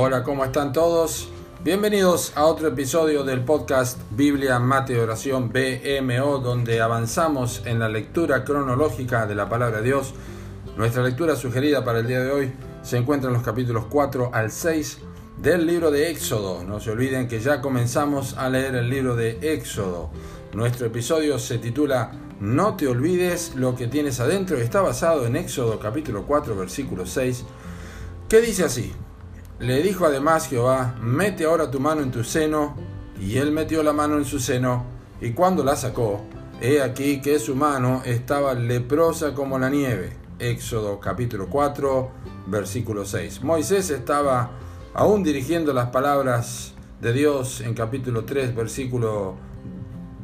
Hola, ¿cómo están todos? Bienvenidos a otro episodio del podcast Biblia, Mate y Oración BMO, donde avanzamos en la lectura cronológica de la palabra de Dios. Nuestra lectura sugerida para el día de hoy se encuentra en los capítulos 4 al 6 del libro de Éxodo. No se olviden que ya comenzamos a leer el libro de Éxodo. Nuestro episodio se titula No te olvides lo que tienes adentro está basado en Éxodo capítulo 4 versículo 6 que dice así. Le dijo además Jehová, mete ahora tu mano en tu seno, y él metió la mano en su seno, y cuando la sacó, he aquí que su mano estaba leprosa como la nieve. Éxodo capítulo 4, versículo 6. Moisés estaba aún dirigiendo las palabras de Dios en capítulo 3, versículo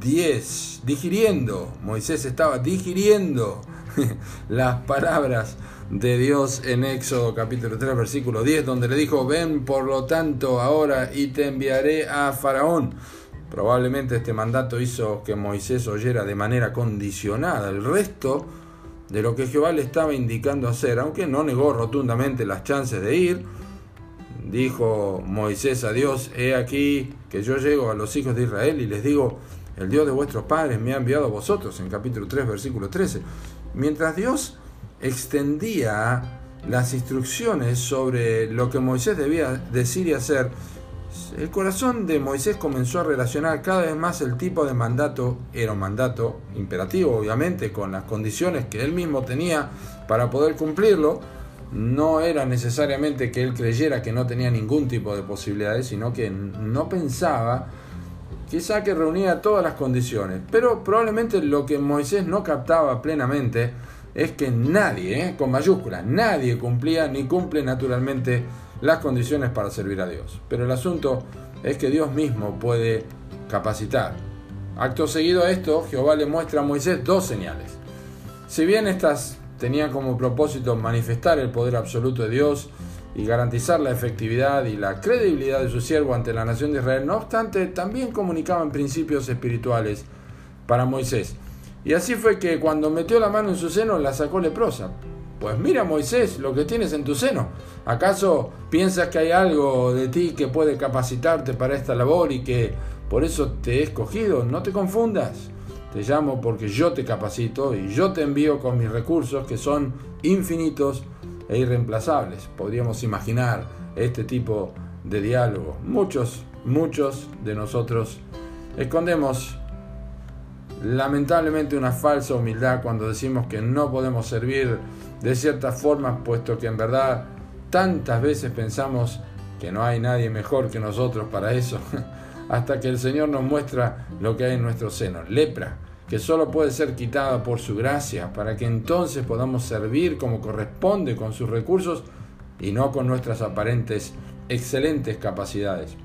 10, digiriendo. Moisés estaba digiriendo las palabras de Dios en Éxodo capítulo 3 versículo 10, donde le dijo, ven por lo tanto ahora y te enviaré a Faraón. Probablemente este mandato hizo que Moisés oyera de manera condicionada el resto de lo que Jehová le estaba indicando hacer, aunque no negó rotundamente las chances de ir. Dijo Moisés a Dios, he aquí que yo llego a los hijos de Israel y les digo, el Dios de vuestros padres me ha enviado a vosotros, en capítulo 3, versículo 13. Mientras Dios extendía las instrucciones sobre lo que Moisés debía decir y hacer, el corazón de Moisés comenzó a relacionar cada vez más el tipo de mandato, era un mandato imperativo obviamente, con las condiciones que él mismo tenía para poder cumplirlo, no era necesariamente que él creyera que no tenía ningún tipo de posibilidades, sino que no pensaba quizá que reunía todas las condiciones, pero probablemente lo que Moisés no captaba plenamente es que nadie, ¿eh? con mayúsculas, nadie cumplía ni cumple naturalmente las condiciones para servir a Dios. Pero el asunto es que Dios mismo puede capacitar. Acto seguido a esto, Jehová le muestra a Moisés dos señales. Si bien estas tenían como propósito manifestar el poder absoluto de Dios y garantizar la efectividad y la credibilidad de su siervo ante la nación de Israel, no obstante, también comunicaban principios espirituales para Moisés. Y así fue que cuando metió la mano en su seno la sacó leprosa. Pues mira Moisés lo que tienes en tu seno. ¿Acaso piensas que hay algo de ti que puede capacitarte para esta labor y que por eso te he escogido? No te confundas. Te llamo porque yo te capacito y yo te envío con mis recursos que son infinitos e irreemplazables. Podríamos imaginar este tipo de diálogo. Muchos, muchos de nosotros escondemos lamentablemente una falsa humildad cuando decimos que no podemos servir de ciertas formas, puesto que en verdad tantas veces pensamos que no hay nadie mejor que nosotros para eso, hasta que el Señor nos muestra lo que hay en nuestro seno, lepra, que solo puede ser quitada por su gracia, para que entonces podamos servir como corresponde con sus recursos y no con nuestras aparentes excelentes capacidades.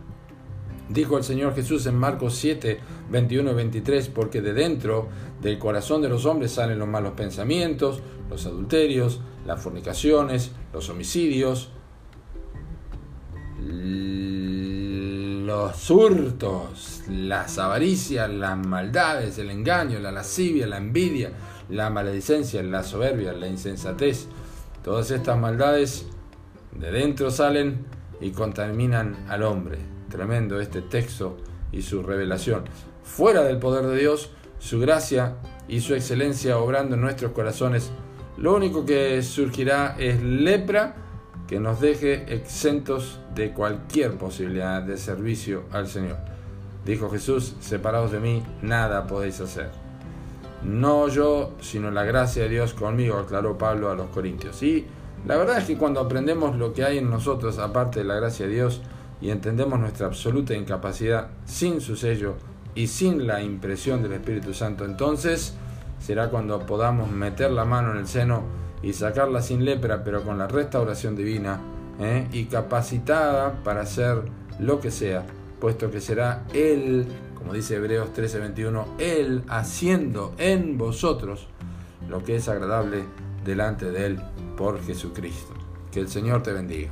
Dijo el Señor Jesús en Marcos 7, 21 y 23, porque de dentro del corazón de los hombres salen los malos pensamientos, los adulterios, las fornicaciones, los homicidios, los hurtos, las avaricias, las maldades, el engaño, la lascivia, la envidia, la maledicencia, la soberbia, la insensatez. Todas estas maldades de dentro salen y contaminan al hombre Tremendo este texto y su revelación. Fuera del poder de Dios, su gracia y su excelencia obrando en nuestros corazones, lo único que surgirá es lepra que nos deje exentos de cualquier posibilidad de servicio al Señor. Dijo Jesús, separados de mí, nada podéis hacer. No yo, sino la gracia de Dios conmigo, aclaró Pablo a los Corintios. Y la verdad es que cuando aprendemos lo que hay en nosotros, aparte de la gracia de Dios, y entendemos nuestra absoluta incapacidad sin su sello y sin la impresión del Espíritu Santo, entonces será cuando podamos meter la mano en el seno y sacarla sin lepra, pero con la restauración divina ¿eh? y capacitada para hacer lo que sea, puesto que será Él, como dice Hebreos 13:21, Él haciendo en vosotros lo que es agradable delante de Él por Jesucristo. Que el Señor te bendiga.